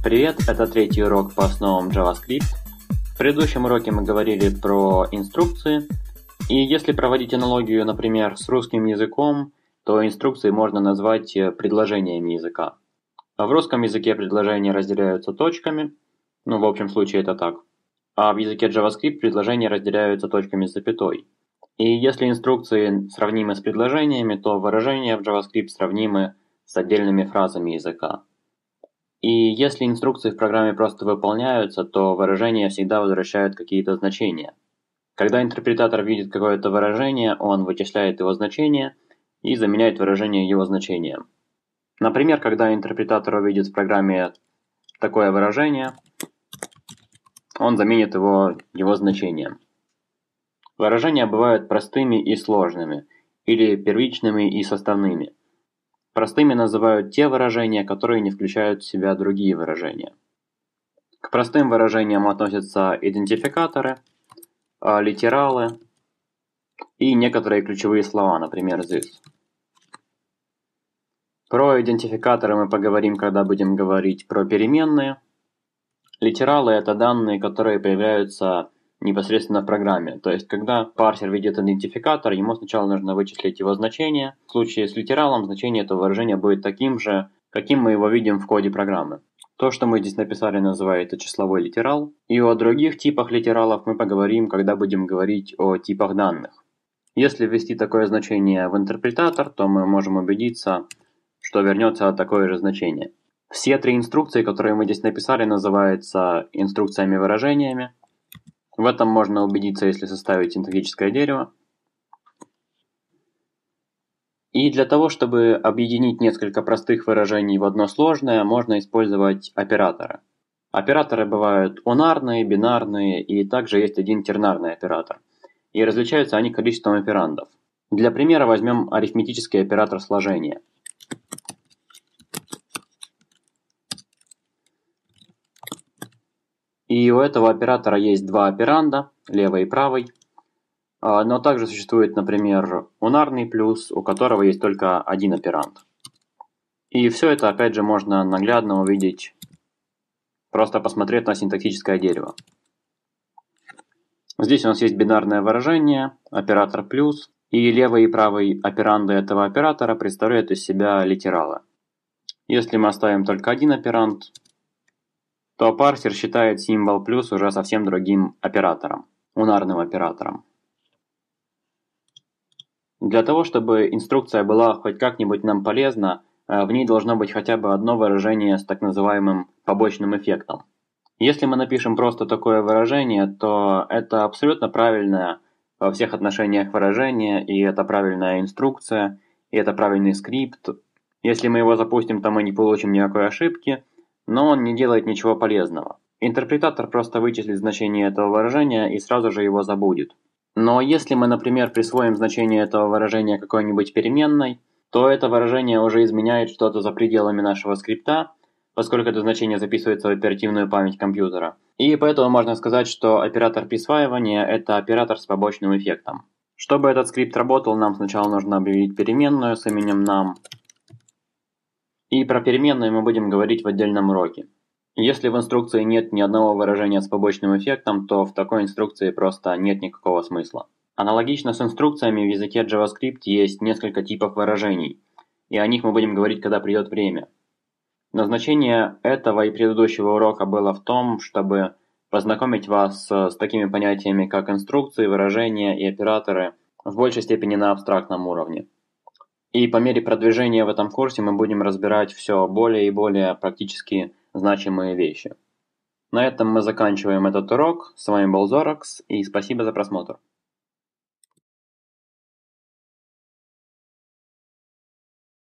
Привет, это третий урок по основам JavaScript. В предыдущем уроке мы говорили про инструкции. И если проводить аналогию, например, с русским языком, то инструкции можно назвать предложениями языка. А в русском языке предложения разделяются точками, ну в общем случае это так. А в языке JavaScript предложения разделяются точками с запятой. И если инструкции сравнимы с предложениями, то выражения в JavaScript сравнимы с отдельными фразами языка. И если инструкции в программе просто выполняются, то выражения всегда возвращают какие-то значения. Когда интерпретатор видит какое-то выражение, он вычисляет его значение и заменяет выражение его значением. Например, когда интерпретатор увидит в программе такое выражение, он заменит его его значением. Выражения бывают простыми и сложными, или первичными и составными. Простыми называют те выражения, которые не включают в себя другие выражения. К простым выражениям относятся идентификаторы, а, литералы и некоторые ключевые слова, например, this. Про идентификаторы мы поговорим, когда будем говорить про переменные. Литералы – это данные, которые появляются непосредственно в программе. То есть, когда парсер видит идентификатор, ему сначала нужно вычислить его значение. В случае с литералом значение этого выражения будет таким же, каким мы его видим в коде программы. То, что мы здесь написали, называется числовой литерал. И о других типах литералов мы поговорим, когда будем говорить о типах данных. Если ввести такое значение в интерпретатор, то мы можем убедиться, что вернется такое же значение. Все три инструкции, которые мы здесь написали, называются инструкциями-выражениями. В этом можно убедиться, если составить синтаксическое дерево. И для того, чтобы объединить несколько простых выражений в одно сложное, можно использовать операторы. Операторы бывают унарные, бинарные и также есть один тернарный оператор. И различаются они количеством операндов. Для примера возьмем арифметический оператор сложения – И у этого оператора есть два операнда, левый и правый. А, но также существует, например, унарный плюс, у которого есть только один операнд. И все это, опять же, можно наглядно увидеть, просто посмотреть на синтаксическое дерево. Здесь у нас есть бинарное выражение, оператор плюс, и левый и правый операнды этого оператора представляют из себя литералы. Если мы оставим только один операнд, то парсер считает символ плюс уже совсем другим оператором, унарным оператором. Для того, чтобы инструкция была хоть как-нибудь нам полезна, э, в ней должно быть хотя бы одно выражение с так называемым побочным эффектом. Если мы напишем просто такое выражение, то это абсолютно правильное во всех отношениях выражение, и это правильная инструкция, и это правильный скрипт. Если мы его запустим, то мы не получим никакой ошибки – но он не делает ничего полезного. Интерпретатор просто вычислит значение этого выражения и сразу же его забудет. Но если мы, например, присвоим значение этого выражения какой-нибудь переменной, то это выражение уже изменяет что-то за пределами нашего скрипта, поскольку это значение записывается в оперативную память компьютера. И поэтому можно сказать, что оператор присваивания – это оператор с побочным эффектом. Чтобы этот скрипт работал, нам сначала нужно объявить переменную с именем num, и про переменные мы будем говорить в отдельном уроке. Если в инструкции нет ни одного выражения с побочным эффектом, то в такой инструкции просто нет никакого смысла. Аналогично с инструкциями в языке JavaScript есть несколько типов выражений, и о них мы будем говорить, когда придет время. Назначение этого и предыдущего урока было в том, чтобы познакомить вас с такими понятиями, как инструкции, выражения и операторы в большей степени на абстрактном уровне. И по мере продвижения в этом курсе мы будем разбирать все более и более практически значимые вещи. На этом мы заканчиваем этот урок. С вами был Зоракс и спасибо за просмотр.